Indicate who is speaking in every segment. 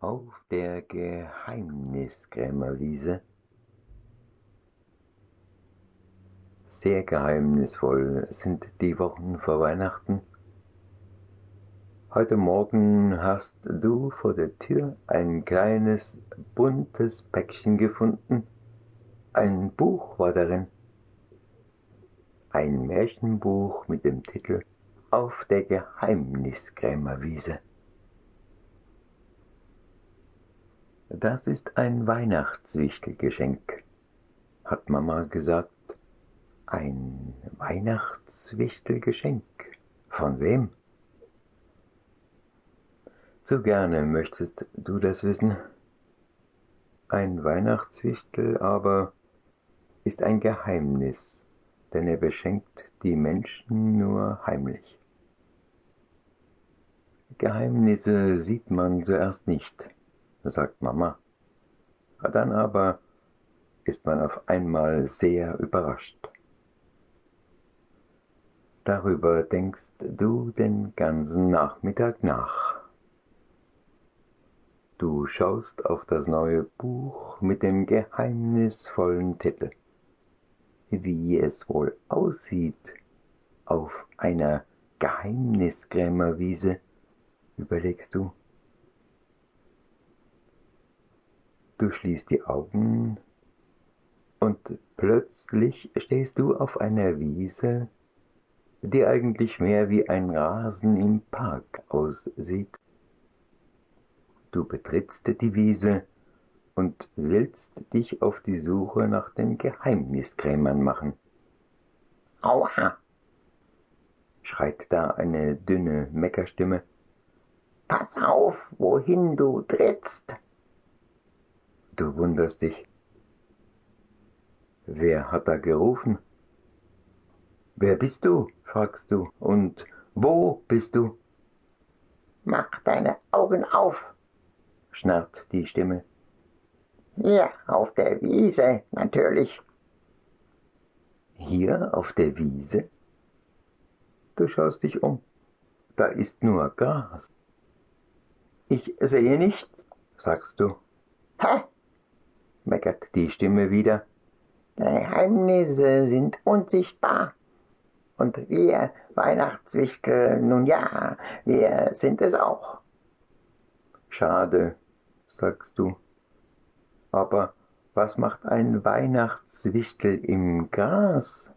Speaker 1: Auf der Geheimniskrämerwiese Sehr geheimnisvoll sind die Wochen vor Weihnachten. Heute Morgen hast du vor der Tür ein kleines, buntes Päckchen gefunden. Ein Buch war darin. Ein Märchenbuch mit dem Titel Auf der Geheimniskrämerwiese. Das ist ein Weihnachtswichtelgeschenk, hat Mama gesagt. Ein Weihnachtswichtelgeschenk? Von wem? Zu gerne möchtest du das wissen. Ein Weihnachtswichtel aber ist ein Geheimnis, denn er beschenkt die Menschen nur heimlich. Geheimnisse sieht man zuerst nicht sagt Mama. Dann aber ist man auf einmal sehr überrascht. Darüber denkst du den ganzen Nachmittag nach. Du schaust auf das neue Buch mit dem geheimnisvollen Titel. Wie es wohl aussieht auf einer Geheimniskrämerwiese, überlegst du. Du schließt die Augen und plötzlich stehst du auf einer Wiese, die eigentlich mehr wie ein Rasen im Park aussieht. Du betrittst die Wiese und willst dich auf die Suche nach den Geheimniskrämern machen. Aua! schreit da eine dünne Meckerstimme. Pass auf, wohin du trittst! Du wunderst dich. Wer hat da gerufen? Wer bist du? fragst du. Und wo bist du? Mach deine Augen auf, schnarrt die Stimme. Hier auf der Wiese, natürlich. Hier auf der Wiese? Du schaust dich um. Da ist nur Gras. Ich sehe nichts, sagst du. Hä? Meckert die Stimme wieder. Geheimnisse sind unsichtbar. Und wir Weihnachtswichtel, nun ja, wir sind es auch. Schade, sagst du. Aber was macht ein Weihnachtswichtel im Gras?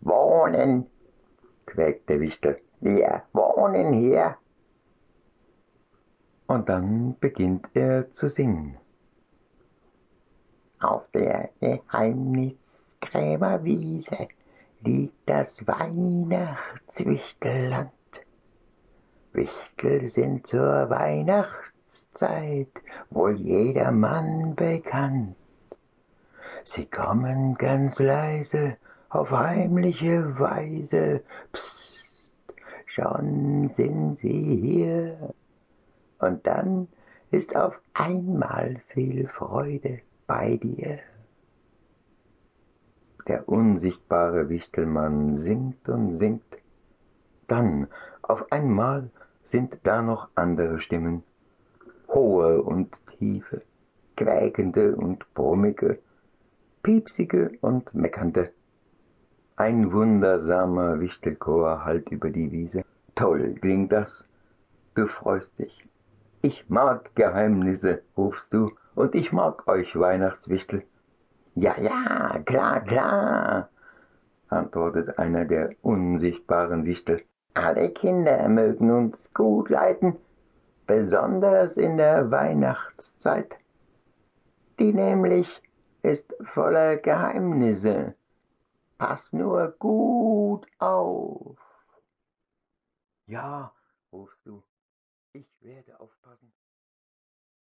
Speaker 1: Wohnen, quäkt der Wichtel. Wir wohnen hier. Und dann beginnt er zu singen auf der Geheimniskrämerwiese liegt das Weihnachtswichtelland. Wichtel sind zur Weihnachtszeit wohl jedermann bekannt. Sie kommen ganz leise auf heimliche Weise, psst, schon sind sie hier. Und dann ist auf einmal viel Freude bei dir. Der unsichtbare Wichtelmann singt und singt. Dann auf einmal sind da noch andere Stimmen, hohe und tiefe, quäkende und brummige, piepsige und meckernde. Ein wundersamer Wichtelchor hallt über die Wiese. Toll klingt das. Du freust dich. Ich mag Geheimnisse, rufst du und ich mag euch Weihnachtswichtel. Ja, ja, klar, klar, antwortet einer der unsichtbaren Wichtel. Alle Kinder mögen uns gut leiden, besonders in der Weihnachtszeit. Die nämlich ist voller Geheimnisse. Pass nur gut auf. Ja, rufst du, ich werde aufpassen.